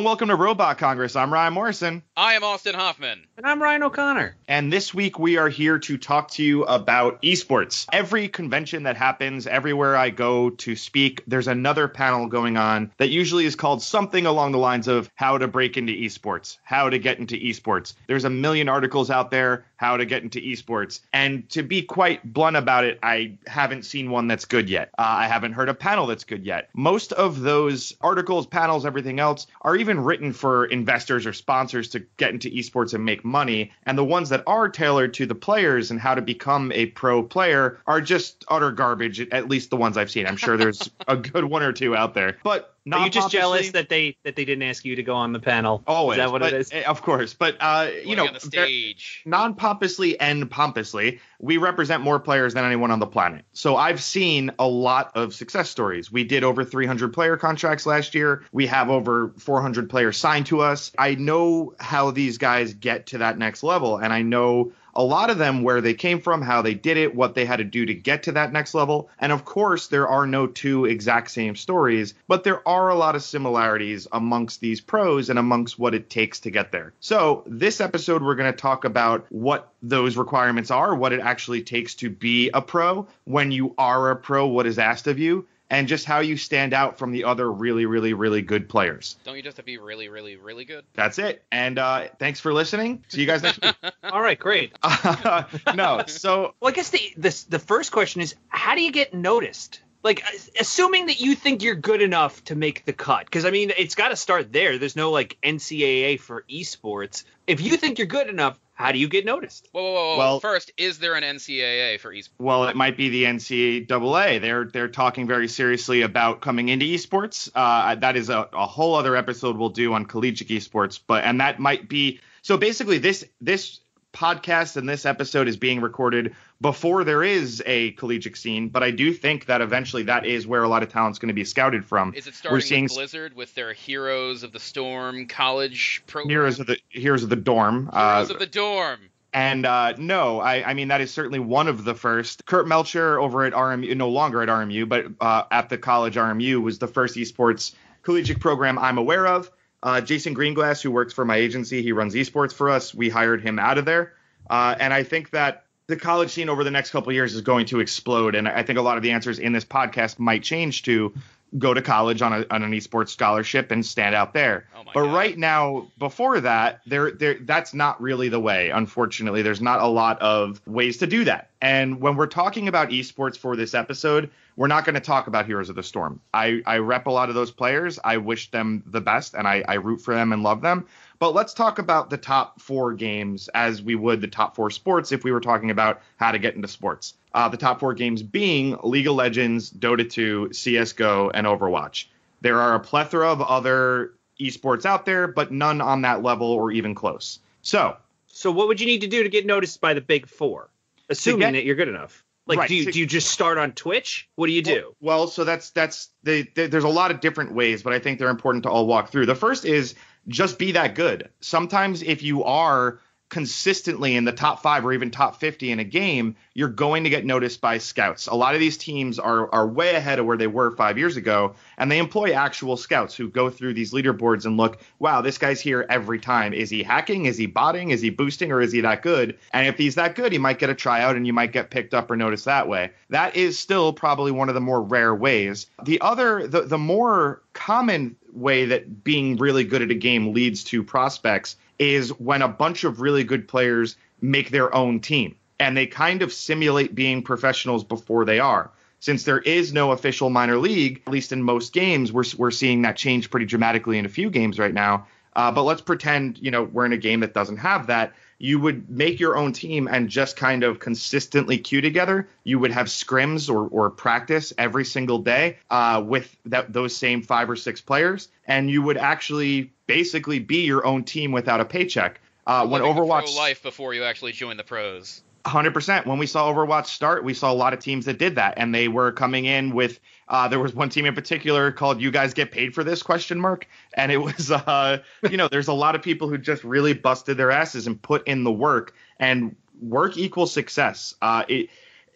And welcome to Robot Congress. I'm Ryan Morrison. I am Austin Hoffman. And I'm Ryan O'Connor. And this week we are here to talk to you about esports. Every convention that happens, everywhere I go to speak, there's another panel going on that usually is called something along the lines of how to break into esports, how to get into esports. There's a million articles out there how to get into esports. And to be quite blunt about it, I haven't seen one that's good yet. Uh, I haven't heard a panel that's good yet. Most of those articles, panels, everything else are even written for investors or sponsors to get into esports and make money. And the ones that are tailored to the players and how to become a pro player are just utter garbage, at least the ones I've seen. I'm sure there's a good one or two out there. But are you just jealous that they that they didn't ask you to go on the panel? Always. Is that what but, it is? eh, Of course. But uh, you know, on the stage. non pompously and pompously, we represent more players than anyone on the planet. So I've seen a lot of success stories. We did over 300 player contracts last year. We have over 400 players signed to us. I know how these guys get to that next level, and I know a lot of them where they came from, how they did it, what they had to do to get to that next level. And of course, there are no two exact same stories, but there are a lot of similarities amongst these pros and amongst what it takes to get there. So, this episode, we're going to talk about what those requirements are, what it actually takes to be a pro. When you are a pro, what is asked of you. And just how you stand out from the other really, really, really good players. Don't you just have to be really, really, really good? That's it. And uh, thanks for listening. See you guys next week. All right, great. Uh, no, so Well, I guess the the the first question is how do you get noticed? Like assuming that you think you're good enough to make the cut because I mean it's got to start there. There's no like NCAA for esports. If you think you're good enough, how do you get noticed? Whoa, whoa, whoa. Well- First, is there an NCAA for esports? Well, it might be the NCAA. They're they're talking very seriously about coming into esports. Uh, that is a, a whole other episode we'll do on collegiate esports. But and that might be so. Basically, this this podcast and this episode is being recorded before there is a collegiate scene. But I do think that eventually that is where a lot of talent's going to be scouted from. Is it starting seeing with Blizzard with their Heroes of the Storm college program? Heroes of the Heroes of the Dorm. Heroes uh, of the Dorm. And uh, no, I, I mean that is certainly one of the first. Kurt Melcher over at RMU, no longer at RMU, but uh, at the college RMU, was the first esports collegiate program I'm aware of. Uh, Jason Greenglass, who works for my agency, he runs esports for us. We hired him out of there, uh, and I think that the college scene over the next couple years is going to explode. And I think a lot of the answers in this podcast might change to go to college on, a, on an esports scholarship and stand out there. Oh but God. right now, before that, there, there, that's not really the way. Unfortunately, there's not a lot of ways to do that. And when we're talking about esports for this episode, we're not going to talk about Heroes of the Storm. I, I rep a lot of those players. I wish them the best, and I, I root for them and love them. But let's talk about the top four games as we would the top four sports if we were talking about how to get into sports. Uh, the top four games being League of Legends, Dota 2, CSGO, and Overwatch. There are a plethora of other esports out there, but none on that level or even close. So, So what would you need to do to get noticed by the big four? Assuming get- that you're good enough. Like Right, do you to- do you just start on Twitch? What do you do? Well, so that's that's the, the, there's a lot of different ways, but I think they're important to all walk through. The first is just be that good. Sometimes if you are consistently in the top 5 or even top 50 in a game, you're going to get noticed by scouts. A lot of these teams are are way ahead of where they were 5 years ago, and they employ actual scouts who go through these leaderboards and look, wow, this guy's here every time. Is he hacking? Is he botting? Is he boosting or is he that good? And if he's that good, he might get a tryout and you might get picked up or noticed that way. That is still probably one of the more rare ways. The other the the more common way that being really good at a game leads to prospects is when a bunch of really good players make their own team and they kind of simulate being professionals before they are. Since there is no official minor league, at least in most games, we're, we're seeing that change pretty dramatically in a few games right now. Uh, but let's pretend, you know, we're in a game that doesn't have that. You would make your own team and just kind of consistently queue together. You would have scrims or, or practice every single day uh, with that, those same five or six players, and you would actually basically be your own team without a paycheck. Uh, when Overwatch life before you actually join the pros. 100%. When we saw Overwatch start, we saw a lot of teams that did that, and they were coming in with. Uh, there was one team in particular called "You guys get paid for this?" question mark, and it was, uh, you know, there's a lot of people who just really busted their asses and put in the work, and work equals success. Uh, it,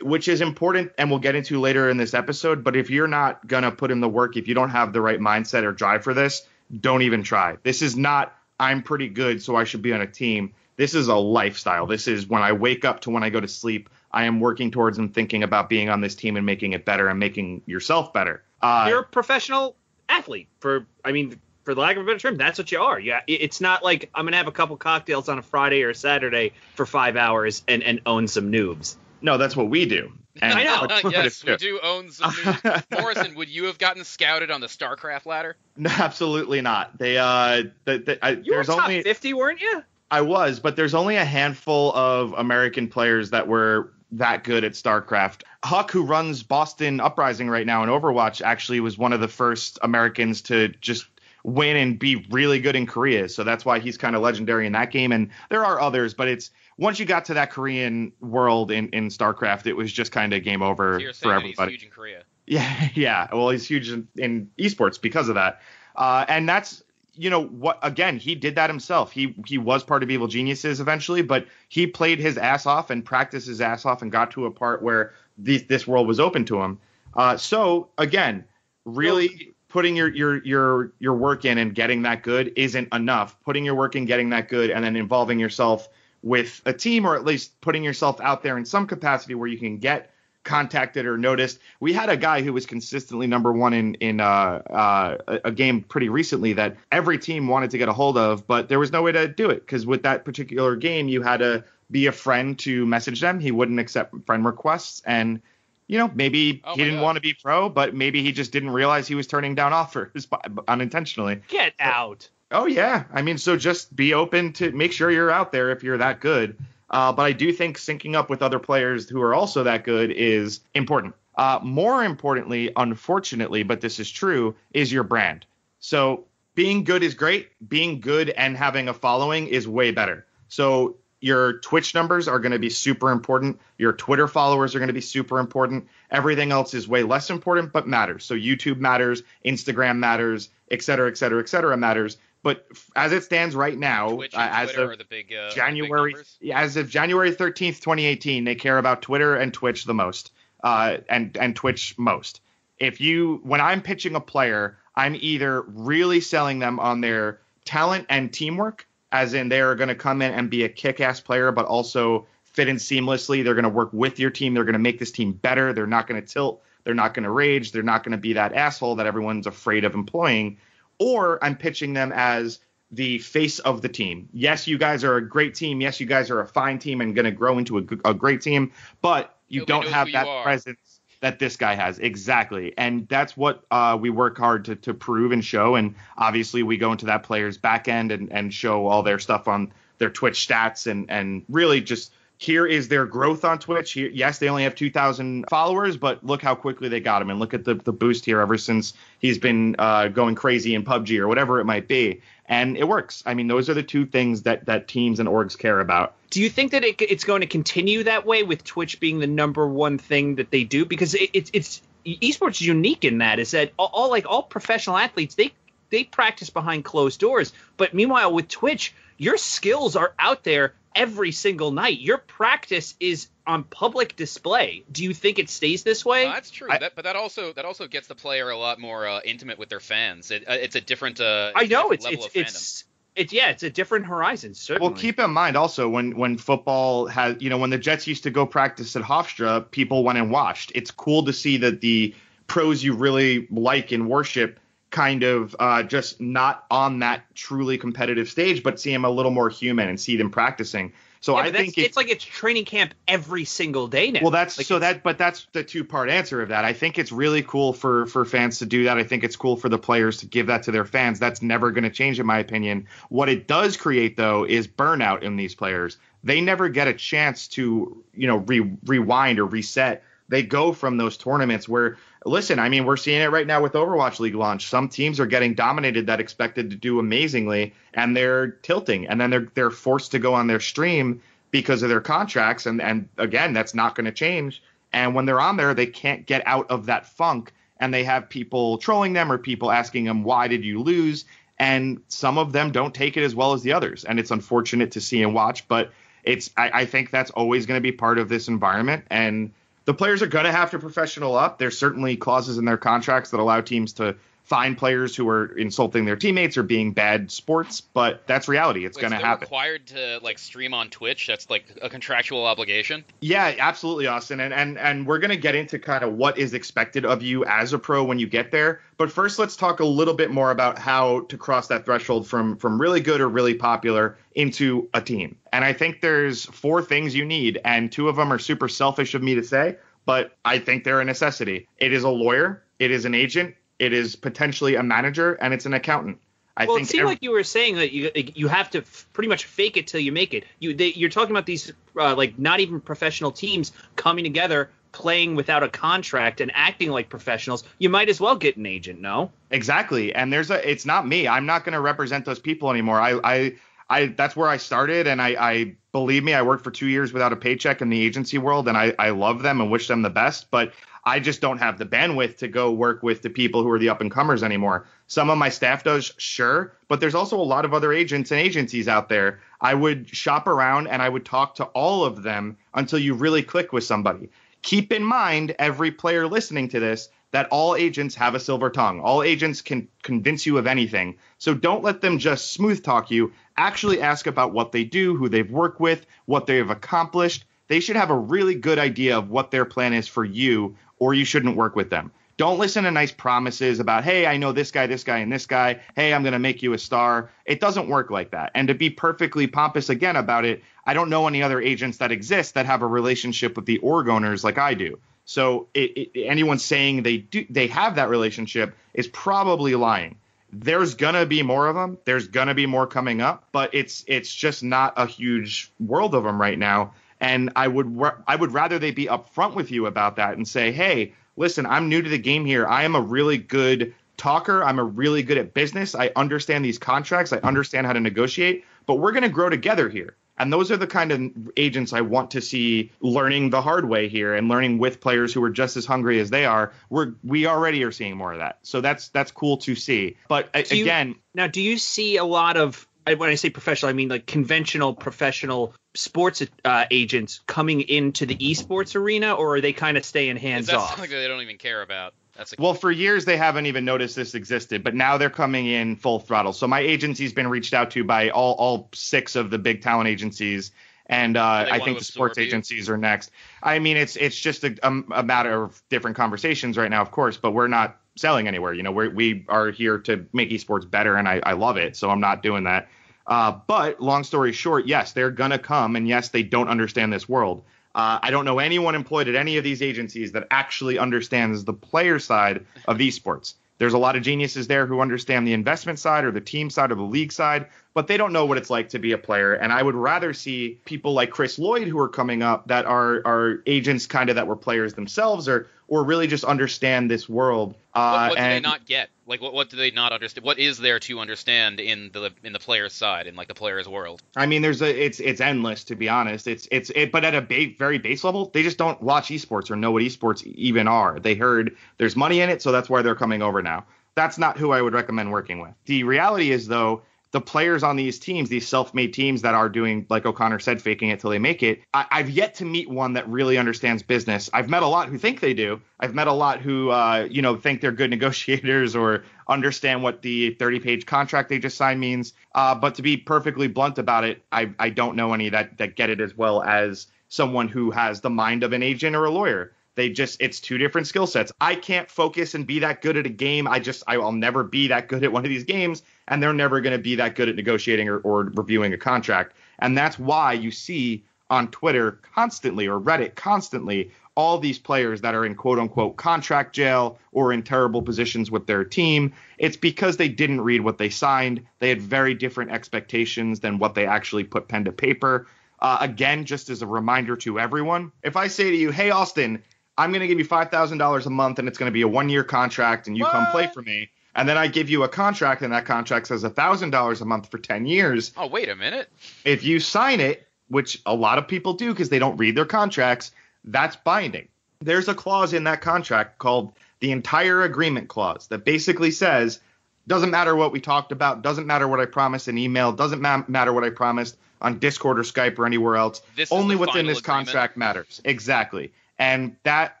which is important, and we'll get into later in this episode. But if you're not gonna put in the work, if you don't have the right mindset or drive for this, don't even try. This is not. I'm pretty good, so I should be on a team this is a lifestyle. This is when I wake up to when I go to sleep. I am working towards and thinking about being on this team and making it better and making yourself better. Uh, You're a professional athlete. For I mean, for the lack of a better term, that's what you are. Yeah, it's not like I'm gonna have a couple cocktails on a Friday or a Saturday for five hours and and own some noobs. no, that's what we do. And I know. that's yes, we do own some news. Morrison, would you have gotten scouted on the StarCraft ladder? No, absolutely not. They uh, the, the, I, You were there's top only 50, weren't you? I was, but there's only a handful of American players that were that good at StarCraft. HuK, who runs Boston Uprising right now in Overwatch, actually was one of the first Americans to just win and be really good in Korea. So that's why he's kind of legendary in that game. And there are others, but it's once you got to that Korean world in, in StarCraft, it was just kind of game over So for everybody. huge in Korea. Yeah, yeah. Well, he's huge in, in esports because of that. Uh, and that's you know what again, he did that himself. He he was part of Evil Geniuses eventually, but he played his ass off and practiced his ass off and got to a part where these, this world was open to him. Uh, so again, really putting your your your your work in and getting that good isn't enough. Putting your work in, getting that good, and then involving yourself with a team or at least putting yourself out there in some capacity where you can get contacted or noticed. We had a guy who was consistently number one in in uh, uh, a, game pretty recently that every team wanted to get a hold of, but there was no way to do it because with that particular game, you had to be a friend to message them. He wouldn't accept friend requests, and you know maybe Oh he didn't God. want to be pro, but maybe he just didn't realize he was turning down offers unintentionally. Get out. Oh yeah, I mean, so just be open to make sure you're out there if you're that good. Uh, but I do think syncing up with other players who are also that good is important. Uh, more importantly, unfortunately, but this is true, is your brand. So being good is great. Being good and having a following is way better. So your Twitch numbers are going to be super important. Your Twitter followers are going to be super important. Everything else is way less important, but matters. So YouTube matters, Instagram matters, et cetera, et cetera, et cetera matters. But as it stands right now, uh, as Twitter of are big uh, January, as of January 13th, 2018, they care about Twitter and Twitch the most, uh, and and Twitch most. If you, when I'm pitching a player, I'm either really selling them on their talent and teamwork, as in they're going to come in and be a kick-ass player, but also fit in seamlessly. They're going to work with your team. They're going to make this team better. They're not going to tilt. They're not going to rage. They're not going to be that asshole that everyone's afraid of employing. Or I'm pitching them as the face of the team. Yes, you guys are a great team. Yes, you guys are a fine team and going to grow into a great team, but you Nobody don't have that presence that this guy has. Exactly. And that's what uh, we work hard to, to prove and show. And obviously, we go into that player's back end and, and show all their stuff on their Twitch stats and, and really just here is their growth on Twitch. Here, yes, they only have 2,000 followers, but look how quickly they got him. And look at the, the boost here ever since he's been uh, going crazy in PUBG or whatever it might be. And it works. I mean, those are the two things that, that teams and orgs care about. Do you think that it, it's going to continue that way with Twitch being the number one thing that they do? Because it, it's it's esports is unique in that is that all, all like all professional athletes they they practice behind closed doors, but meanwhile with Twitch your skills are out there every single night. Your practice is on public display. Do you think it stays this way? Uh, that's true. I- that, but that also that also gets the player a lot more uh, intimate with their fans. It, uh, it's a different. Uh, I know different it's level it's of fandom. it's it's yeah it's a different horizon. Certainly. Well, keep in mind also when when football has you know when the Jets used to go practice at Hofstra, people went and watched. It's cool to see that the pros you really like and worship kind of uh, just not on that truly competitive stage, but see them a little more human and see them practicing. So Yeah, I think it- it's like it's training camp every single day now. well, that's Like, so that, but that's the two part answer of that. I think it's really cool for for fans to do that. I think it's cool for the players to give that to their fans. That's never going to change, in my opinion. What it does create, though, is burnout in these players. they never get a chance to, you know, re- rewind or reset. They go from those tournaments where, listen, I mean, we're seeing it right now with Overwatch League launch. Some teams are getting dominated that expected to do amazingly, and they're tilting, and then they're they're forced to go on their stream because of their contracts, and and again, that's not going to change. And when they're on there, they can't get out of that funk, and they have people trolling them or people asking them, "Why did you lose?" And some of them don't take it as well as the others, and it's unfortunate to see and watch, but it's I, I think that's always going to be part of this environment and the players are going to have to professional up. There's certainly clauses in their contracts that allow teams to find players who are insulting their teammates or being bad sports, but that's reality. It's going to they're happen. Required to like stream on Twitch. That's like a contractual obligation. Yeah, absolutely, Austin. And and and we're gonna get into kind of what is expected of you as a pro when you get there. But first, let's talk a little bit more about how to cross that threshold from from really good or really popular into a team. And I think there's four things you need, and two of them are super selfish of me to say, but I think they're a necessity. It is a lawyer, it is an agent, it is potentially a manager, and it's an accountant. I well, think it seemed ev- like you were saying that you you have to f- pretty much fake it till you make it. You they, you're talking about these uh, like not even professional teams coming together, playing without a contract and acting like professionals. You might as well get an agent, no? Exactly. And there's a it's not me. I'm not going to represent those people anymore. I I I that's where I started and I I believe me, I worked for 2 years without a paycheck in the agency world and I I love them and wish them the best, but I just don't have the bandwidth to go work with the people who are the up and comers anymore. Some of my staff does, sure, but there's also a lot of other agents and agencies out there. I would shop around and I would talk to all of them until you really click with somebody. Keep in mind, every player listening to this, that all agents have a silver tongue. All agents can convince you of anything. So don't let them just smooth talk you. Actually ask about what they do, who they've worked with, what they have accomplished. They should have a really good idea of what their plan is for you, or you shouldn't work with them. Don't listen to nice promises about, hey, I know this guy, this guy, and this guy. Hey, I'm going to make you a star. It doesn't work like that. And to be perfectly pompous again about it, I don't know any other agents that exist that have a relationship with the org owners like I do. So it, it, anyone saying they do they have that relationship is probably lying. There's gonna be more of them. There's gonna be more coming up, but it's it's just not a huge world of them right now. And I would I would rather they be upfront with you about that and say, hey, listen, I'm new to the game here. I am a really good talker. I'm a really good at business. I understand these contracts. I understand how to negotiate. But we're gonna grow together here. And those are the kind of agents I want to see learning the hard way here and learning with players who are just as hungry as they are. We're we already are seeing more of that. So that's that's cool to see. But a- Do you- again, Now, do you see a lot of when I say professional, I mean like conventional professional sports uh, agents coming into the esports arena, or are they kind of staying hands That's off? something that they don't even care about. That's a, well, for years they haven't even noticed this existed, but now they're coming in full throttle. So my agency's been reached out to by all all six of the big talent agencies. And uh, I think the sports absorb you? agencies are next. I mean, it's it's just a, a, a matter of different conversations right now, of course. But we're not selling anywhere. You know, we we are here to make esports better, and I, I love it. So I'm not doing that. Uh, but long story short, yes, they're gonna come, and yes, they don't understand this world. Uh, I don't know anyone employed at any of these agencies that actually understands the player side of esports. There's a lot of geniuses there who understand the investment side or the team side or the league side, but they don't know what it's like to be a player. And I would rather see people like Chris Lloyd who are coming up that are are agents kind of that were players themselves or or really just understand this world. Uh, what, what do they and- not get? Like what, what do they not understand? What is there to understand in the in the player's side in like the player's world? I mean, there's a it's it's endless to be honest. It's it's it, but at a ba- very base level, they just don't watch esports or know what esports even are. They heard there's money in it, so that's why they're coming over now. That's not who I would recommend working with. The reality is though, the players on these teams, these self-made teams that are doing, like O'Connor said, faking it till they make it. I, I've yet to meet one that really understands business. I've met a lot who think they do. I've met a lot who, uh, you know, think they're good negotiators or understand what the 30-page contract they just signed means. Uh, but to be perfectly blunt about it, I, I don't know any that that get it as well as someone who has the mind of an agent or a lawyer. They just it's two different skill sets. I can't focus and be that good at a game. I just I will never be that good at one of these games, and they're never going to be that good at negotiating or, or reviewing a contract. And that's why you see on Twitter constantly or Reddit constantly all these players that are in quote unquote contract jail or in terrible positions with their team. It's because they didn't read what they signed. They had very different expectations than what they actually put pen to paper. Uh, again, just as a reminder to everyone, if I say to you, "Hey, Austin, I'm going to give you five thousand dollars a month, and it's going to be a one-year contract, and you come play for me," and then I give you a contract, and that contract says thousand dollars a month for ten years. Oh, wait a minute. If you sign it, which a lot of people do because they don't read their contracts, that's binding. There's a clause in that contract called the entire agreement clause that basically says doesn't matter what we talked about, doesn't matter what I promised in email, doesn't ma- matter what I promised on Discord or Skype or anywhere else. This Only within this agreement. contract matters. Exactly. And that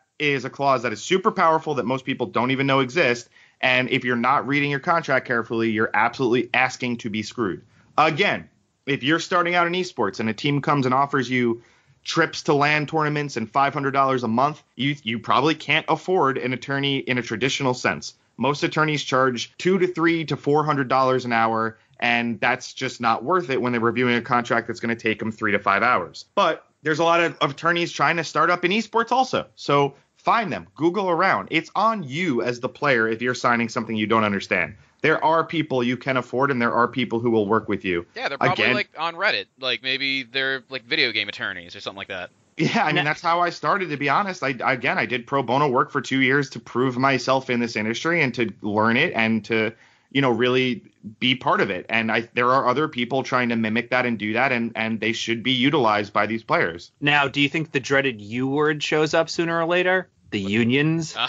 is a clause that is super powerful that most people don't even know exists. And if you're not reading your contract carefully, you're absolutely asking to be screwed. Again, if you're starting out in esports and a team comes and offers you trips to LAN tournaments and $500 a month, you you probably can't afford an attorney in a traditional sense. Most attorneys charge two to three to four hundred dollars an hour, and that's just not worth it when they're reviewing a contract that's going to take them three to five hours. But there's a lot of, of attorneys trying to start up in esports also. So find them, Google around. It's on you as the player if you're signing something you don't understand. There are people you can afford, and there are people who will work with you. Yeah, they're probably Again- like on Reddit. Like maybe they're like video game attorneys or something like that. Yeah, I mean that's how I started. To be honest, I again I did pro bono work for two years to prove myself in this industry and to learn it and to you know really be part of it. And I there are other people trying to mimic that and do that, and and they should be utilized by these players. Now, do you think the dreaded U word shows up sooner or later? The unions?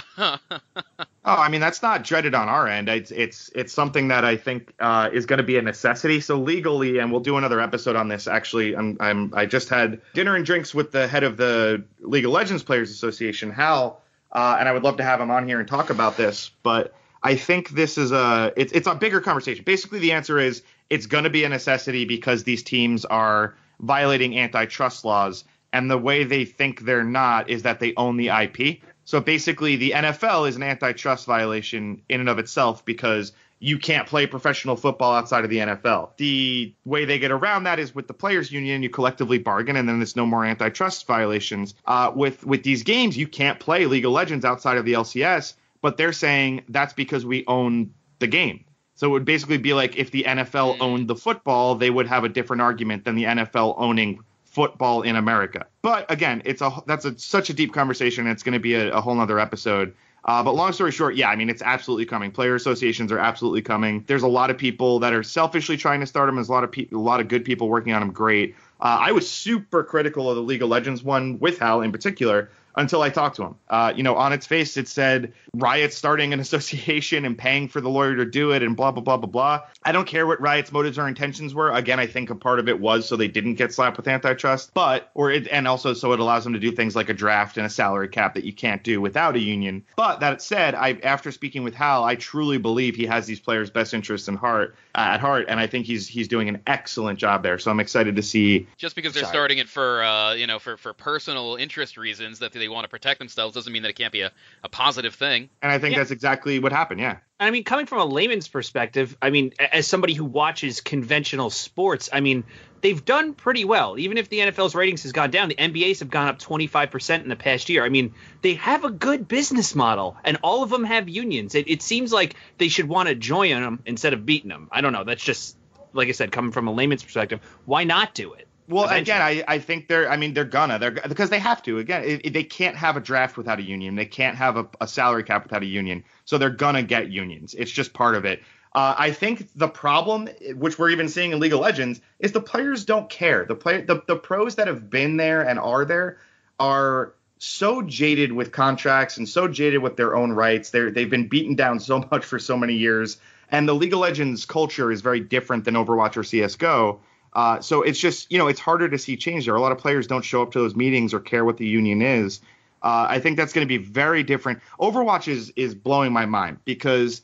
Oh, I mean that's not dreaded on our end. It's it's it's something that I think uh, is going to be a necessity. So legally, and we'll do another episode on this. Actually, I'm, I'm I just had dinner and drinks with the head of the League of Legends Players Association, Hal, uh, and I would love to have him on here and talk about this. But I think this is a it's it's a bigger conversation. Basically, the answer is it's going to be a necessity because these teams are violating antitrust laws, and the way they think they're not is that they own the IP. So basically, the NFL is an antitrust violation in and of itself because you can't play professional football outside of the NFL. The way they get around that is with the players' union, you collectively bargain, and then there's no more antitrust violations. Uh, with with these games, you can't play League of Legends outside of the LCS, but they're saying that's because we own the game. So it would basically be like if the NFL owned the football, they would have a different argument than the NFL owning football in America. But again, it's a that's a, such a deep conversation. It's going to be a, a whole other episode. Uh, but long story short, yeah, I mean it's absolutely coming. Player associations are absolutely coming. There's a lot of people that are selfishly trying to start them. There's a lot of pe- a lot of good people working on them. Great. Uh, I was super critical of the League of Legends one with Hal in particular until I talked to him. Uh, you know, on its face it said Riot starting an association and paying for the lawyer to do it and blah blah blah blah blah. I don't care what Riot's motives or intentions were. Again, I think a part of it was so they didn't get slapped with antitrust, but or it and also so it allows them to do things like a draft and a salary cap that you can't do without a union. But that said, I after speaking with Hal, I truly believe he has these players' best interests in heart uh, at heart, and I think he's he's doing an excellent job there. So I'm excited to see Just because they're starting it for uh, you know for, for personal interest reasons that they want to protect themselves doesn't mean that it can't be a, a positive thing. and I think Yeah. that's exactly what happened. Yeah. I mean, coming from a layman's perspective, I mean, as somebody who watches conventional sports, I mean, they've done pretty well. Even if the NFL's ratings has gone down, the NBA's have gone up 25% in the past year. I mean, they have a good business model, and all of them have unions. It, it seems like they should want to join them instead of beating them. I don't know. That's just, like I said, coming from a layman's perspective. Why not do it? Well, Eventually. again, I, I think they're. I mean, they're gonna. They're because they have to. Again, it, it- they can't have a draft without a union. They can't have a, a salary cap without a union. So they're gonna get unions. It's just part of it. Uh, I think the problem, which we're even seeing in League of Legends, is the players don't care. The play, the, the pros that have been there and are there are so jaded with contracts and so jaded with their own rights. They're they've been beaten down so much for so many years. And the League of Legends culture is very different than Overwatch or CS:GO. Uh, so it's just you know it's harder to see change there. A lot of players don't show up to those meetings or care what the union is. Uh, I think that's going to be very different. Overwatch is is blowing my mind because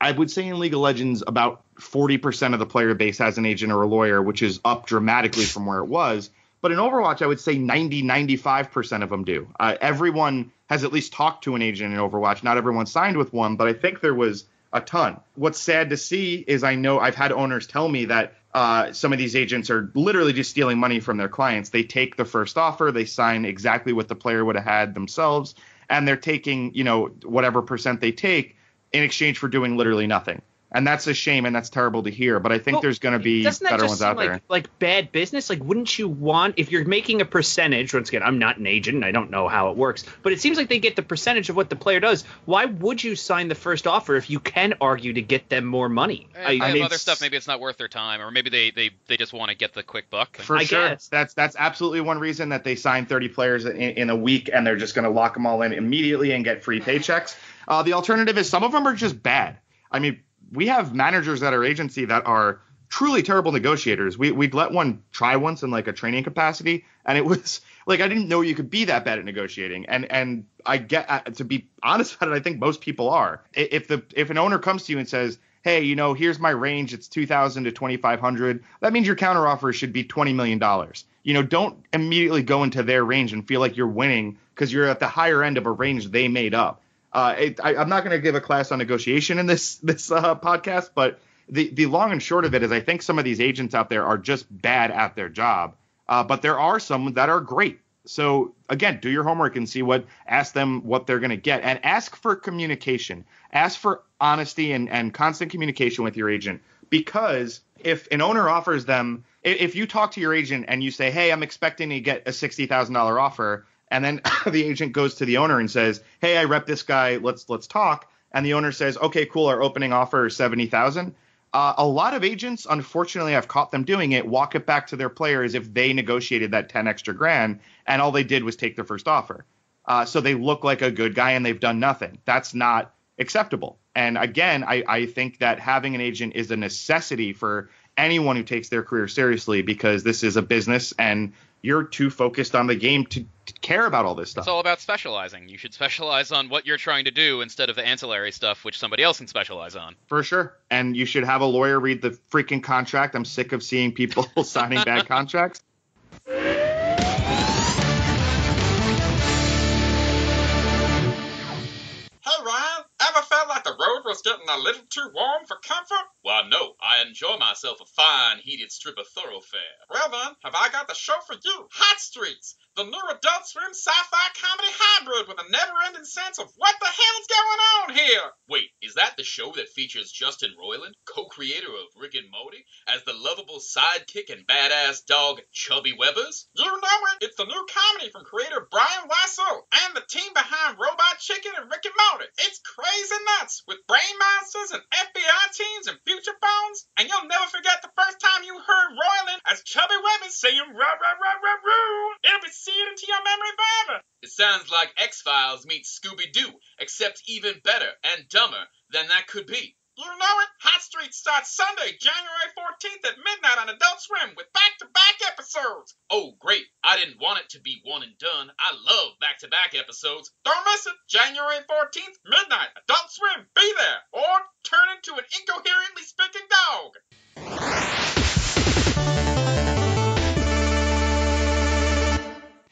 I would say in League of Legends about 40% of the player base has an agent or a lawyer, which is up dramatically from where it was. But in Overwatch, I would say 90, 95% of them do. Uh, everyone has at least talked to an agent in Overwatch. Not everyone signed with one, but I think there was a ton. What's sad to see is I know I've had owners tell me that uh, some of these agents are literally just stealing money from their clients. They take the first offer, they sign exactly what the player would have had themselves, and they're taking, you know, whatever percent they take in exchange for doing literally nothing. And that's a shame, and that's terrible to hear. But I think Well, there's going to be better ones seem out like, there. like bad business? Like, wouldn't you want if you're making a percentage? Once again, I'm not an agent, and I don't know how it works, but it seems like they get the percentage of what the player does. Why would you sign the first offer if you can argue to get them more money? Eh, If they I have mean, other stuff, maybe it's not worth their time, or maybe they they, they just want to get the quick buck. For I sure, guess. that's that's absolutely one reason that they sign 30 players in, in a week, and they're just going to lock them all in immediately and get free paychecks. Uh, the alternative is some of them are just bad. I mean, we have managers at our agency that are truly terrible negotiators. We we'd let one try once in like a training capacity, and it was like I didn't know you could be that bad at negotiating. And and I get uh, to be honest about it, I think most people are. If the if an owner comes to you and says, "Hey, you know, here's my range. It's 2,000 to 2,500," that means your counteroffer should be 20 million dollars. You know, don't immediately go into their range and feel like you're winning because you're at the higher end of a range they made up. Uh, I, I'm not going to give a class on negotiation in this this uh, podcast, but the the long and short of it is, I think some of these agents out there are just bad at their job, uh, but there are some that are great. So again, do your homework and see what ask them what they're going to get, and ask for communication. Ask for honesty and and constant communication with your agent because if an owner offers them, if you talk to your agent and you say, "Hey, I'm expecting to get a sixty thousand dollar offer," and then the agent goes to the owner and says, "Hey, I rep this guy. Let's let's talk." And the owner says, "Okay, cool. Our opening offer is seventy thousand. Uh, a lot of agents, unfortunately, I've caught them doing it. Walk it back to their players if they negotiated that ten extra grand, and all they did was take their first offer. Uh, so they look like a good guy and they've done nothing. That's not acceptable. And again, I, I think that having an agent is a necessity for anyone who takes their career seriously because this is a business and you're too focused on the game to care about all this stuff. It's all about specializing. You should specialize on what you're trying to do instead of the ancillary stuff, which somebody else can specialize on. For sure. And you should have a lawyer read the freaking contract. I'm sick of seeing people signing bad contracts. Hey Ryan, ever felt like the road was getting a little too warm for comfort? Why, no, I enjoy myself a fine heated strip of thoroughfare. Well then, have I got the show for you? Hot Streets, the new Adult Swim sci-fi comedy hybrid with a never-ending sense of what the hell's going on here. Wait, is that the show that features Justin Roiland, co-creator of Rick and Morty, as the lovable sidekick and badass dog Chubby Webbers? You know it. It's the new comedy from creator Brian Wysol and the team behind Robot Chicken and Rick and Morty. It's crazy nuts with brain monsters and FBI teams and future phones. And you'll never forget the first time you heard Roiland as Chubby Webbers saying rah rah rah rah rah. It'll be seared into your memory forever. It sounds like X-Files meets Scooby-Doo, except even better and dumber than that could be. You know it. Hot Streets starts Sunday, January 14th at midnight on Adult Swim with back-to-back episodes. Oh, great. I didn't want it to be one and done. I love back-to-back episodes. Don't miss it. January 14th, midnight. Adult Swim. Be there or turn into an incoherently speaking dog.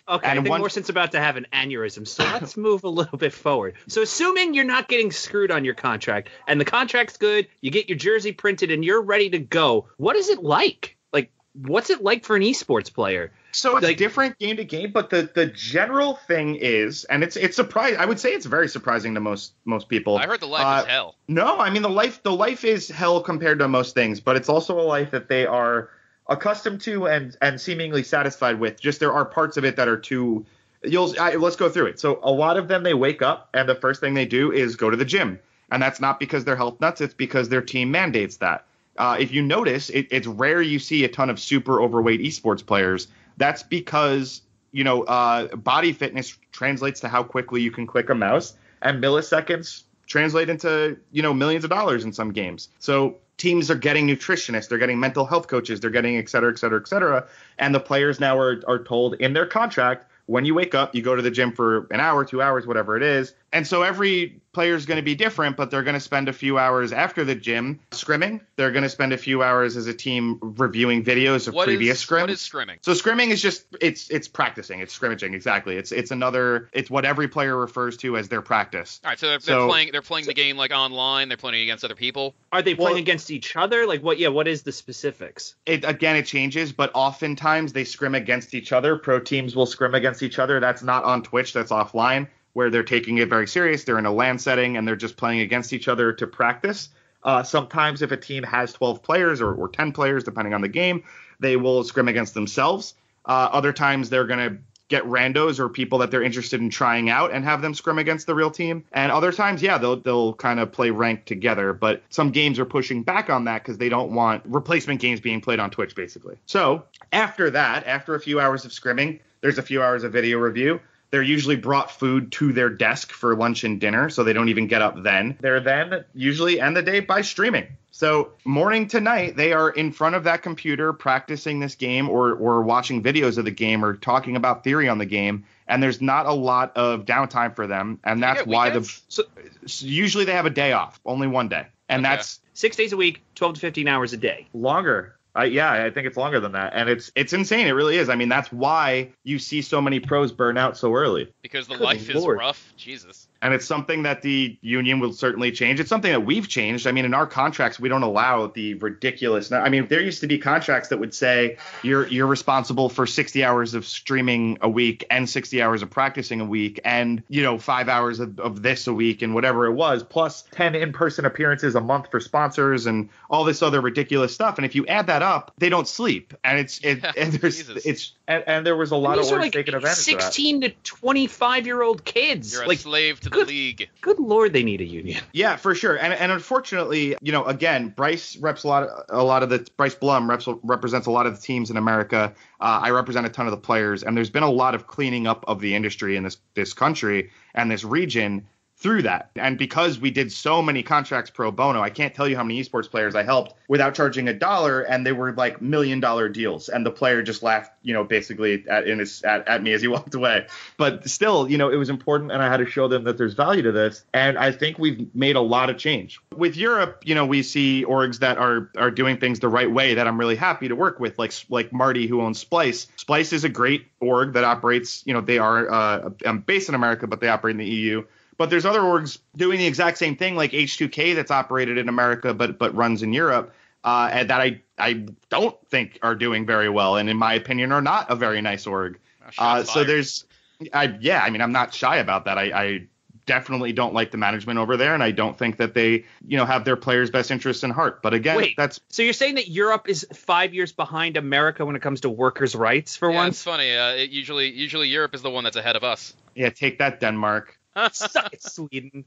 Okay, And I think one- Morrison's about to have an aneurysm, so let's move a little bit forward. So, assuming you're not getting screwed on your contract and the contract's good, you get your jersey printed and you're ready to go, what is it like? Like, what's it like for an esports player? So it's Like- different game to game, but the the general thing is, and it's it's surprising. I would say it's very surprising to most most people. I heard the life Uh, is hell. No, I mean the life the life is hell compared to most things, but it's also a life that they are accustomed to and and seemingly satisfied with. Just there are parts of it that are too. You'll I, let's go through it. So a lot of them they wake up and the first thing they do is go to the gym, and that's not because they're health nuts. It's because their team mandates that. Uh, if you notice, it, it's rare you see a ton of super overweight esports players. That's because you know uh, body fitness translates to how quickly you can click a mouse, and milliseconds translate into you know millions of dollars in some games. So teams are getting nutritionists, they're getting mental health coaches, they're getting et cetera, et cetera, et cetera. And the players now are are told in their contract when you wake up, you go to the gym for an hour, two hours, whatever it is. And so every player is going to be different, but they're going to spend a few hours after the gym scrimming. They're going to spend a few hours as a team reviewing videos of What is previous scrims. what is scrimming? So scrimming is just it's it's practicing, it's scrimmaging exactly. It's it's another it's what every player refers to as their practice. All right, so they're, they're playing they're playing the game like online. They're playing against other people. Are they playing Well- against each other? Like, what? Yeah, what is the specifics? It again it changes, but oftentimes they scrim against each other. Pro teams will scrim against each other. That's not on Twitch, that's offline where they're taking it very serious. They're in a LAN setting and they're just playing against each other to practice. Uh, sometimes, if a team has 12 players or, or 10 players, depending on the game, they will scrim against themselves. Uh, other times, they're going to get randos or people that they're interested in trying out and have them scrim against the real team. And other times, yeah, they'll they'll kind of play ranked together. But some games are pushing back on that because they don't want replacement games being played on Twitch, basically. So after that, after a few hours of scrimming, there's a few hours of video review. They're usually brought food to their desk for lunch and dinner, so they don't even get up then. They're then usually end the day by streaming. So morning to night, they are in front of that computer practicing this game or or watching videos of the game or talking about theory on the game. And there's not a lot of downtime for them, and that's get why weekends? the so usually they have a day off, only one day, and Okay. that's Six days a week, 12 to 15 hours a day. longer. Uh, yeah, I think it's longer than that, and it's it's insane. It really is. I mean, that's why you see so many pros burn out so early. because the Good life lord. is rough. Jesus. And it's something that the union will certainly change. It's something that we've changed. I mean, in our contracts, we don't allow the ridiculous. I mean, there used to be contracts that would say you're you're responsible for 60 hours of streaming a week and 60 hours of practicing a week, and you know five hours of, of this a week and whatever it was, plus 10 in-person appearances a month for sponsors and all this other ridiculous stuff. And if you add that up, they don't sleep, and it's it, Yeah, and there's Jesus. it's and, and there was a lot These of are orgs like taking advantage of that. 16 to 25 year old kids. You're a like, slave to the good- league. good lord, they need a union. Yeah, for sure. And and unfortunately, you know, again, Bryce reps a lot of, a lot of the Bryce Blum reps, represents a lot of the teams in America. Uh, I represent a ton of the players, and there's been a lot of cleaning up of the industry in this this country and this region through that. And because we did so many contracts pro bono, I can't tell you how many esports players I helped without charging a dollar, and they were like million dollar deals. And the player just laughed, you know, basically at in his, at, at me as he walked away. But still, you know, it was important, and I had to show them that there's value to this. And I think we've made a lot of change with Europe. You know, we see orgs that are are doing things the right way that I'm really happy to work with, like like Marty who owns Splyce. Splyce is a great org that operates. You know, they are uh, um, based in America, but they operate in the EU. But there's other orgs doing the exact same thing, like H2K, that's operated in America but but runs in Europe, uh, and that I I don't think are doing very well, and in my opinion, are not a very nice org. Uh, so there's, I yeah, I mean, I'm not shy about that. I, I definitely don't like the management over there, and I don't think that they, you know, have their players' best interests in heart. But again, Wait. that's So you're saying that Europe is five years behind America when it comes to workers' rights for yeah, it's funny. Uh, it usually, usually Europe is the one that's ahead of us. yeah, take that Denmark. Suck it, Sweden.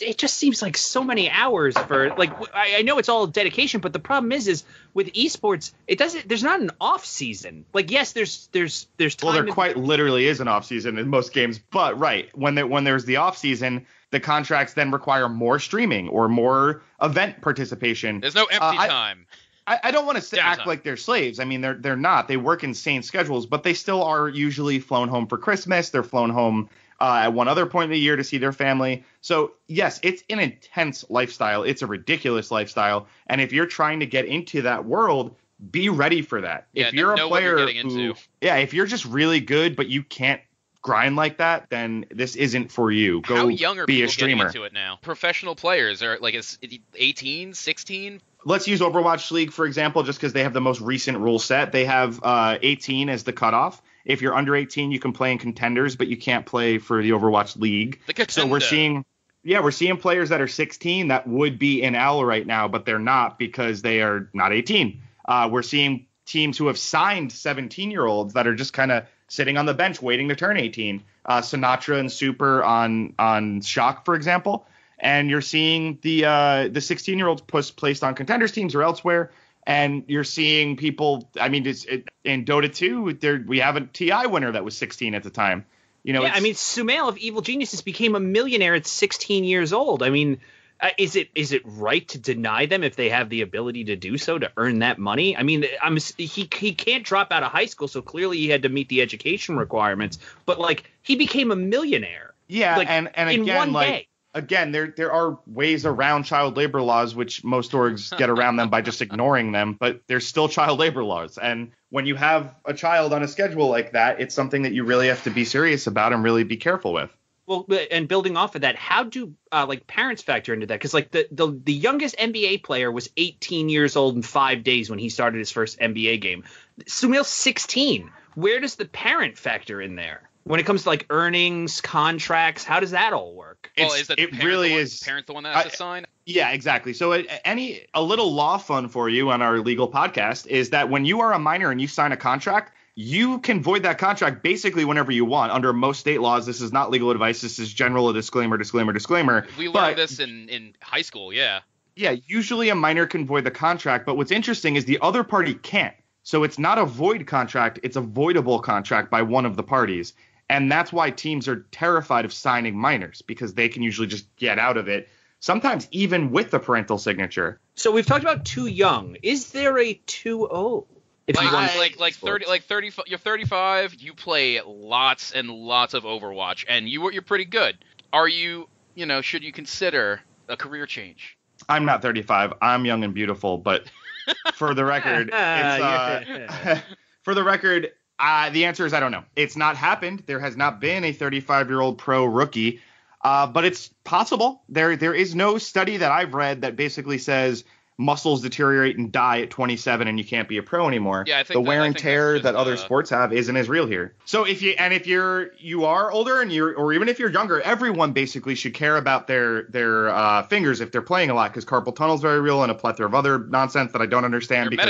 It just seems like so many hours for like I know it's all dedication, but the problem is is with esports it doesn't. There's not an off season. Like yes, there's there's there's time. Well, there to- quite literally is an off season in most games, but right when there, when there's the off season, the contracts then require more streaming or more event participation. There's no empty Uh, I- time. I, I don't want to act like they're slaves. I mean, they're they're not. They work insane schedules, but they still are usually flown home for Christmas. They're flown home uh, at one other point in the year to see their family. So yes, it's an intense lifestyle. It's a ridiculous lifestyle, and if you're trying to get into that world, be ready for that. Yeah, if you're a what you're player who, into. yeah, if you're just really good but you can't grind like that, then this isn't for you. Go How young are be people a streamer. getting into it now? Professional players are like it's 18, 16. Let's use Overwatch League for example, just because they have the most recent rule set. They have uh, 18 as the cutoff. If you're under 18, you can play in contenders, but you can't play for the Overwatch League. The So we're seeing, yeah, we're seeing players that are 16 that would be in L right now, but they're not because they are not 18. Uh, we're seeing teams who have signed 17 year olds that are just kind of sitting on the bench waiting to turn 18. Uh, Sinatraa and Super on on Shock, for example, and you're seeing the uh, the 16 year olds placed on contenders teams or elsewhere. And you're seeing people. I mean, it's, it, in Dota 2, there we have a TI winner that was 16 at the time. You know, yeah, I mean, Sumail of Evil Geniuses became a millionaire at 16 years old. I mean, uh, is it is it right to deny them if they have the ability to do so to earn that money? I mean, I'm he he can't drop out of high school, so clearly he had to meet the education requirements. But like, he became a millionaire. Yeah, like, and and in again, like day. Again, there there are ways around child labor laws, which most orgs get around them by just ignoring them. But there's still child labor laws, and when you have a child on a schedule like that, it's something that you really have to be serious about and really be careful with. Well, and building off of that, how do uh, like parents factor into that? Because like the, the the youngest NBA player was 18 years old in five days when he started his first NBA game. Sumail's 16. Where does the parent factor in there when it comes to like earnings, contracts? How does that all work? Well, It's- is that it parent really the one, is- parent the one that has I- to sign? Yeah, exactly. So any a little law fun for you on our legal podcast is that when you are a minor and you sign a contract, you can void that contract basically whenever you want. Under most state laws, this is not legal advice. This is general disclaimer, disclaimer, disclaimer. We learned But- this in in high school. Yeah. Yeah, usually a minor can void the contract, but what's interesting is the other party can't. So it's not a void contract, it's a voidable contract by one of the parties. And that's why teams are terrified of signing minors because they can usually just get out of it, sometimes even with the parental signature. So we've talked about too young. Is there a too old? If Like, you want I- like like thirty like thirty you're thirty five. You play lots and lots of Overwatch, and you you're pretty good. Are you you know should you consider a career change? I'm not 35. I'm young and beautiful, but for the record, it's, uh, for the record, uh, the answer is I don't know. It's not happened. There has not been a 35 year old pro rookie, uh, but it's possible. There there is no study that I've read that basically says muscles deteriorate and die at 27 and you can't be a pro anymore. Yeah, I think the that- wear and tear that other uh, sports have isn't as real here. So if you and if you're you are older and you're or even if you're younger, everyone basically should care about their their uh, fingers if they're playing a lot because carpal tunnel is very real and a plethora of other nonsense that I don't understand because.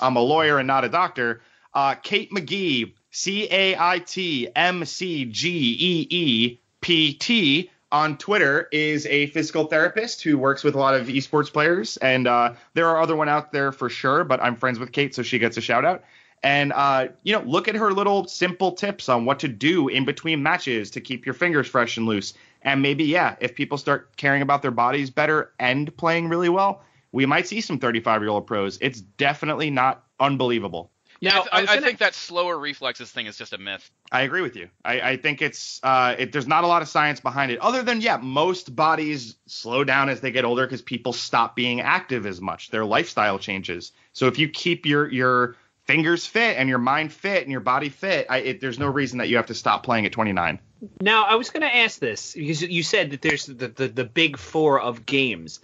I'm a lawyer and not a doctor. Uh, Cait McGee, C A I T M C G E E P T on Twitter is a physical therapist who works with a lot of esports players, and uh, there are other one out there for sure. But I'm friends with Cait, so she gets a shout out. And uh, you know, look at her little simple tips on what to do in between matches to keep your fingers fresh and loose. And maybe, yeah, if people start caring about their bodies better and playing really well, we might see some 35 year old pros. It's definitely not unbelievable. Yeah, Now, I, th- I I think that slower reflexes thing is just a myth. I agree with you. I, I think it's uh, it, there's not a lot of science behind it, other than yeah, most bodies slow down as they get older because people stop being active as much. Their lifestyle changes. So if you keep your your fingers fit and your mind fit and your body fit, I, it, there's no reason that you have to stop playing at 29. Now, I was going to ask this because you said that there's the, the, the big four of games.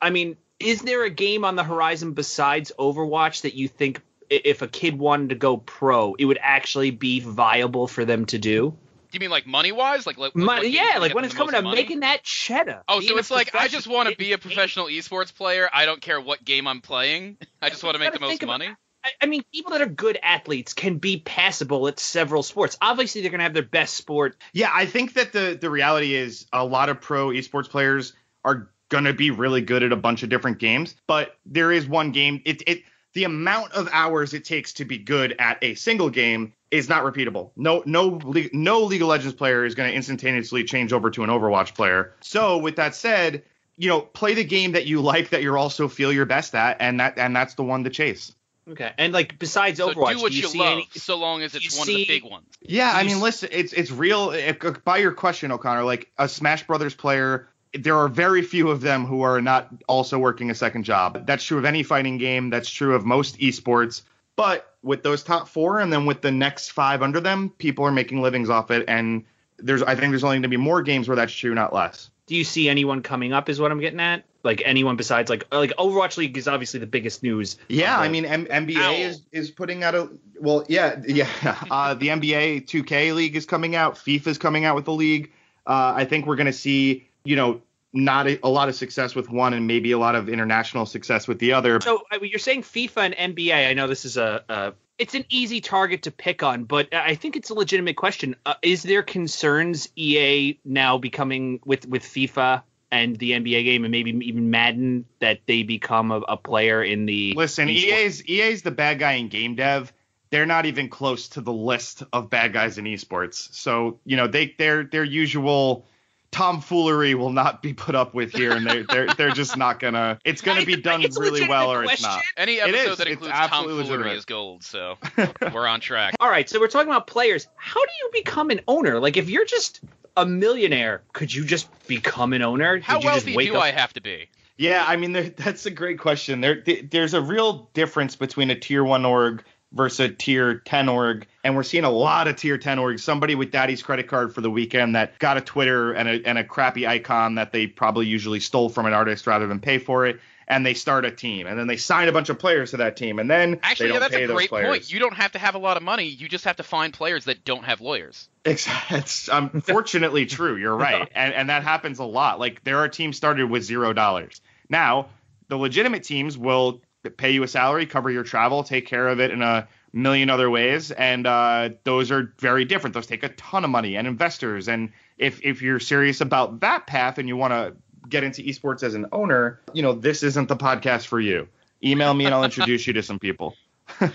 I mean, is there a game on the horizon besides Overwatch that you think i- if a kid wanted to go pro, it would actually be viable for them to do? Do you mean like money wise? Like, like Mon- what yeah, like when it's coming most to money? making that cheddar. Oh, so it's like I just want to be a it- it- professional esports player. I don't care what game I'm playing. I just want to make the most think about- money. I, I mean, people that are good athletes can be passable at several sports. Obviously, they're going to have their best sport. Yeah, I think that the the reality is a lot of pro esports players are gonna be really good at a bunch of different games, but there is one game. It it the amount of hours it takes to be good at a single game is not repeatable. No no no League of Legends player is going to instantaneously change over to an Overwatch player. So with that said, you know, play the game that you like that you're also feel your best at, and that and that's the one to chase. Okay, and like besides So Overwatch, do what do you, you, see love, any? so long as it's one of the big ones. Yeah, I mean, listen, it's it's real. If, by your question, O'Connor, like a Smash Brothers player, there are very few of them who are not also working a second job. That's true of any fighting game. That's true of most esports. But with those top four, and then with the next five under them, people are making livings off it. And there's, I think, there's only going to be more games where that's true, not less. Do you see anyone coming up? Is what I'm getting at. Like anyone besides like like Overwatch League is obviously the biggest news. Yeah, I mean, M- NBA Ow. is is putting out a well, yeah, yeah. Uh, the NBA 2K league is coming out. FIFA is coming out with the league. Uh, I think we're going to see, you know, not a, a lot of success with one and maybe a lot of international success with the other. So you're saying FIFA and NBA. I know this is a, a it's an easy target to pick on, but I think it's a legitimate question. Uh, is there concerns EA now becoming with with FIFA and the NBA game and maybe even Madden that they become a, a player in the Listen, esports? EA's EA's the bad guy in game dev. They're not even close to the list of bad guys in esports. So you know, they their their usual tomfoolery will not be put up with here, and they're they're they're just not gonna. It's gonna be done It's really well, or legitimate it's not. question. Any episode is. that It's includes absolutely tomfoolery legitimate. is gold. So we're on track. All right, so we're talking about players. How do you become an owner? Like, if you're just a millionaire, could you just become an owner? How Could you just wealthy wake do up? I have to be? Yeah, I mean there, that's a great question. There, there's a real difference between a tier one org versus a tier ten org, and we're seeing a lot of tier ten orgs. Somebody with daddy's credit card for the weekend that got a Twitter and a and a crappy icon that they probably usually stole from an artist rather than pay for it, and they start a team, and then they sign a bunch of players to that team, and then Actually, yeah, that's a great point. You don't have to have a lot of money. You just have to find players that don't have lawyers. It's, it's unfortunately um, true. You're right, and and that happens a lot. Like there are teams started with zero dollars. Now, the legitimate teams will pay you a salary, cover your travel, take care of it in a million other ways, and uh, those are very different. Those take a ton of money and investors. And if if you're serious about that path and you want to get into esports as an owner, you know this isn't the podcast for you. Email me and I'll introduce you to some people.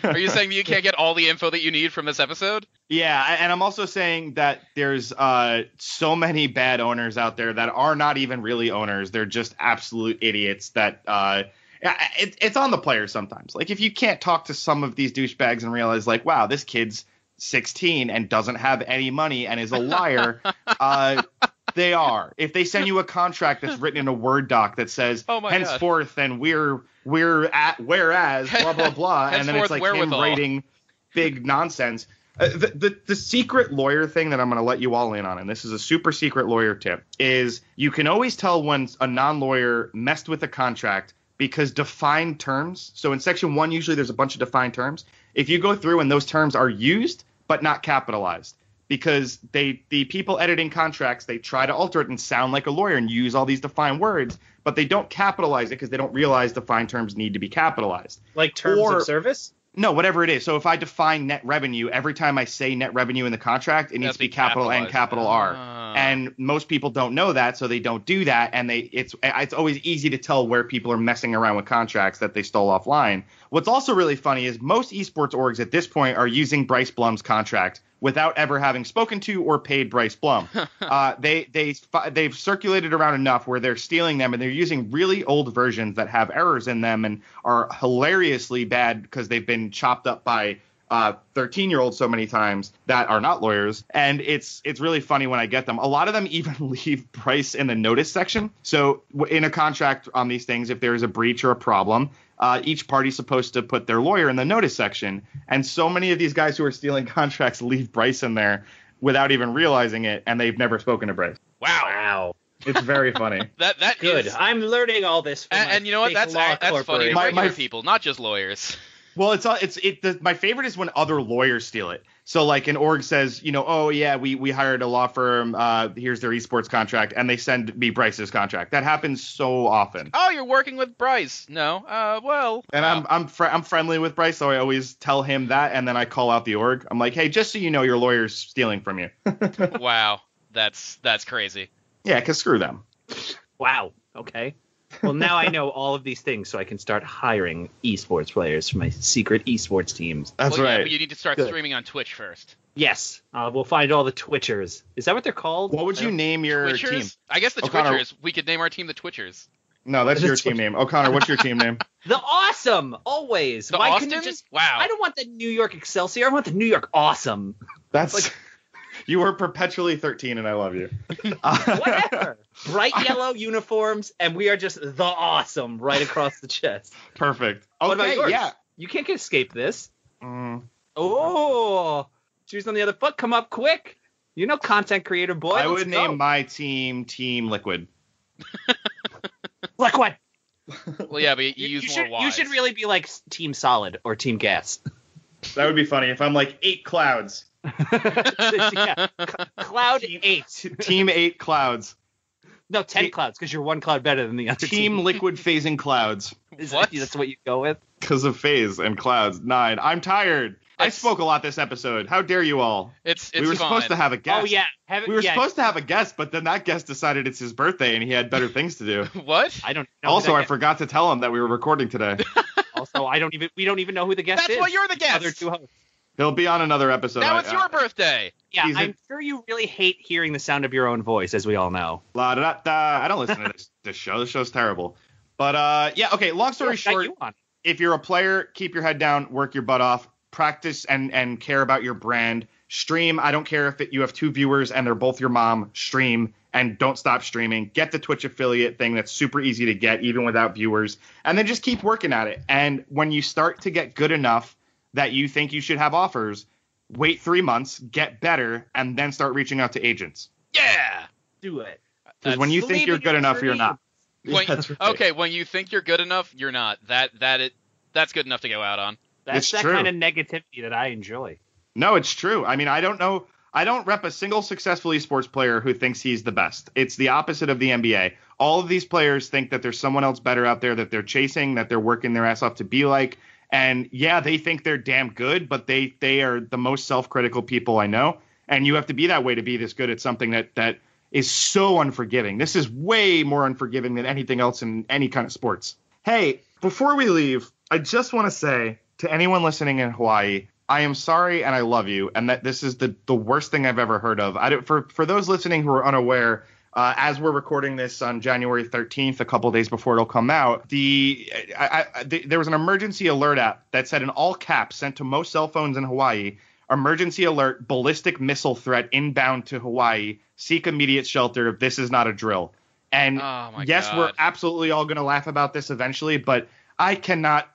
Are you saying that you can't get all the info that you need from this episode? Yeah, and I'm also saying that there's uh, so many bad owners out there that are not even really owners. They're just absolute idiots that uh, it, it's on the players sometimes. Like if you can't talk to some of these douchebags and realize like, wow, this kid's 16 and doesn't have any money and is a liar, uh, they are. If they send you a contract that's written in a Word doc that says Oh my God. henceforth and we're we're at whereas blah blah blah, and then it's like him writing big nonsense. Uh, the, the the secret lawyer thing that I'm going to let you all in on, and this is a super secret lawyer tip, is you can always tell when a non-lawyer messed with a contract because defined terms. So in section one, usually there's a bunch of defined terms. If you go through and those terms are used but not capitalized, because they the people editing contracts they try to alter it and sound like a lawyer and use all these defined words, but they don't capitalize it because they don't realize defined terms need to be capitalized. Like terms Or- of service? No, whatever it is. So if I define net revenue, every time I say net revenue in the contract, it needs to be capital N, capital R. And most people don't know that, so they don't do that. And they it's it's always easy to tell where people are messing around with contracts that they stole offline. What's also really funny is most esports orgs at this point are using Bryce Blum's contract without ever having spoken to or paid Bryce Blum. uh, they they they've circulated around enough where they're stealing them and they're using really old versions that have errors in them and are hilariously bad because they've been chopped up by uh, 13 year olds so many times that are not lawyers. And it's it's really funny when i get them. A lot of them even leave Bryce in the notice section. So in a contract on these things if there is a breach or a problem uh, each party's supposed to put their lawyer in the notice section and so many of these guys who are stealing contracts leave bryce in there without even realizing it and they've never spoken to bryce wow. Wow. it's very funny That that Good. is- I'm learning all this from and, my and you know what? That's law that's funny. to corporation. My- Regular my- people, not just lawyers. Well, it's it's it. The, my favorite is when other lawyers steal it. So like an org says, you know, oh yeah, we we hired a law firm. Uh, here's their esports contract, and they send me Bryce's contract. That happens so often. Oh, you're working with Bryce. No. Uh, well. And I'm I'm fr- I'm friendly with Bryce, so I always tell him that, and then I call out the org. I'm like, hey, just so you know, your lawyer's stealing from you. wow. That's that's crazy. yeah, cause screw them. Wow. Okay. Well, now I know all of these things, so I can start hiring esports players for my secret esports teams. That's well, Yeah, right. but you need to start Good. streaming on Twitch first. Yes, uh, we'll find all the Twitchers. Is that what they're called? what would you name your Twitchers? team? I guess the O'Connor- Twitchers. We could name our team the Twitchers. No, that's your team name. O'Connor, what's your team name? The awesome, always. The Why Austin? couldn't you just? wow. I don't want the New York Excelsior. I want the New York Awesome. That's Like- you were perpetually 13, and I love you. Whatever. Bright yellow uniforms, and we are just the awesome right across the chest. Perfect. Okay, What about yours? yeah. You can't escape this. Mm. Oh, shoes on the other foot. Come up quick. You know, content creator boy. I let's would go. name my team Team Liquid. like what? Well, yeah, but you, You, use you more should. You should really be like Team Solid or Team Gas. That would be funny if I'm like eight clouds. yeah. C- Cloud eight. Team eight clouds. No, ten Te- clouds because you're one cloud better than the other Team team. Liquid phasing clouds. Is What? That, that's what you go with. Because of phase and clouds. Nine. I'm tired. I spoke a lot this episode. How dare you all? It's it's we were fine. supposed to have a guest. Oh yeah. Have, We were yeah, supposed to have a guest, but then that guest decided it's his birthday and he had better things to do. What? I don't. Know also, I guest- forgot to tell him that we were recording today. Also, I don't even. We don't even know who the guest That's is. That's why you're the guest. Other two hosts. He'll be on another episode. now I- it's your birthday. Yeah, He's a- I'm sure you really hate hearing the sound of your own voice, as we all know. La da da da. I don't listen to this, this show. This show's terrible. But uh, yeah. Okay. Long story Yeah, short, you on. if you're a player, keep your head down, work your butt off, practice and and care about your brand. Stream. I don't care if it, you have two viewers and they're both your mom. Stream and don't stop streaming. Get the Twitch affiliate thing that's super easy to get even without viewers, and then just keep working at it. And when you start to get good enough that you think you should have offers, wait three months, get better, and then start reaching out to agents. Yeah. Do it. Because when you think you're good your enough, you're not. When, right. Okay, when you think you're good enough, you're not. That that it that's good enough to go out on. That's It's that true. kind of negativity that I enjoy. No, it's true. I mean, I don't know. I don't rep a single successful esports player who thinks he's the best. It's the opposite of the NBA. All of these players think that there's someone else better out there that they're chasing, that they're working their ass off to be like. And yeah, they think they're damn good, but they they are the most self-critical people I know. And you have to be that way to be this good at something that that is so unforgiving. This is way more unforgiving than anything else in any kind of sports. Hey, before we leave, I just want to say to anyone listening in Hawaii, I am sorry and I love you, and that this is the the worst thing I've ever heard of. I don't, for for those listening who are unaware, uh, as we're recording this on January 13th, a couple days before it'll come out, the, I, I, the there was an emergency alert app that said in all caps sent to most cell phones in Hawaii, emergency alert, ballistic missile threat inbound to Hawaii. Seek immediate shelter. This is not a drill. And Oh yes, God. we're absolutely all going to laugh about this eventually, but I cannot.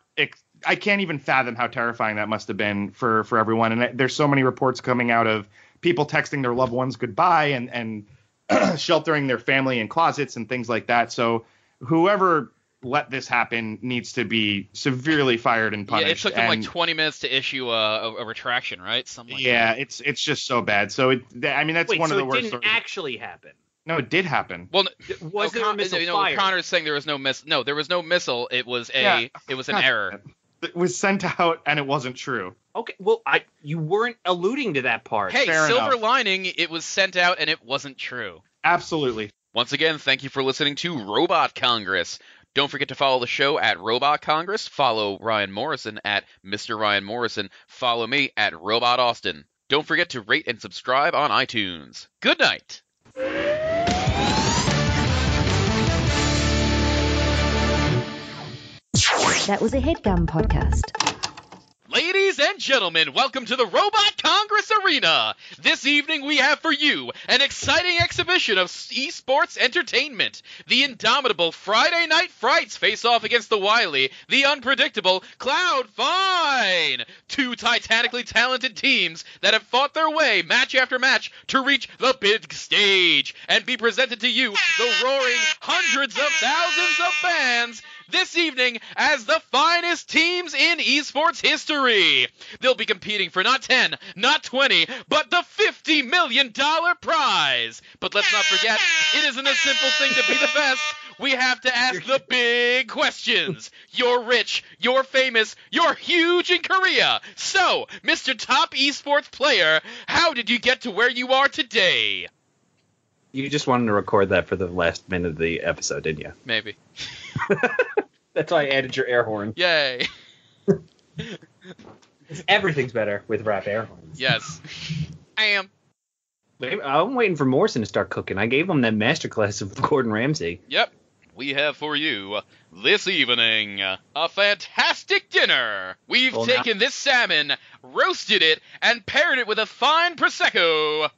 I can't even fathom how terrifying that must have been for for everyone. And there's so many reports coming out of people texting their loved ones goodbye and and sheltering their family in closets and things like that. So whoever let this happen needs to be severely fired and Yeah, punished. it took them like 20 minutes to issue a, a, a retraction, right? Something like yeah, that. it's it's just so bad. So it, I mean, that's Wait, one so of the it worst. didn't stories. actually happen. no, it did happen. Well, Was there a O'Con- missile no, fired? O'Connor's saying there was no miss. No, there was no missile. It was a. Yeah. It was an error. It was sent out and it wasn't true. Okay, well, I you weren't alluding to that part. Hey, Fair silver enough. lining. It was sent out and it wasn't true. Absolutely. Once again, thank you for listening to Robot Congress. Don't forget to follow the show at Robot Congress. Follow Ryan Morrison at Mr. Ryan Morrison. Follow me at Robot Austin. Don't forget to rate and subscribe on iTunes. Good night. That was a HeadGum podcast. Ladies and gentlemen, welcome to the Robot Congress Arena. This evening we have for you an exciting exhibition of esports entertainment. The indomitable Friday Night Frights face off against the wily, the unpredictable Cloud Fine. Two titanically talented teams that have fought their way match after match to reach the big stage and be presented to you, the roaring hundreds of thousands of fans this evening as the finest teams in esports history. They'll be competing for not 10, not 20, but the $50 million prize. But let's not forget, it isn't a simple thing to be the best. We have to ask the big questions. You're rich, you're famous, you're huge in Korea. So, Mr. Top Esports Player, how did you get to where you are today? You just wanted to record that for the last minute of the episode, didn't you? Maybe. That's why I added your air horn. Yay. Everything's better with rap air horns. Yes. I am. I'm waiting for Morrison to start cooking. I gave him that masterclass of Gordon Ramsay. Yep. We have for you this evening a fantastic dinner. We've oh, Well, now- taken this salmon, roasted it, and paired it with a fine prosecco.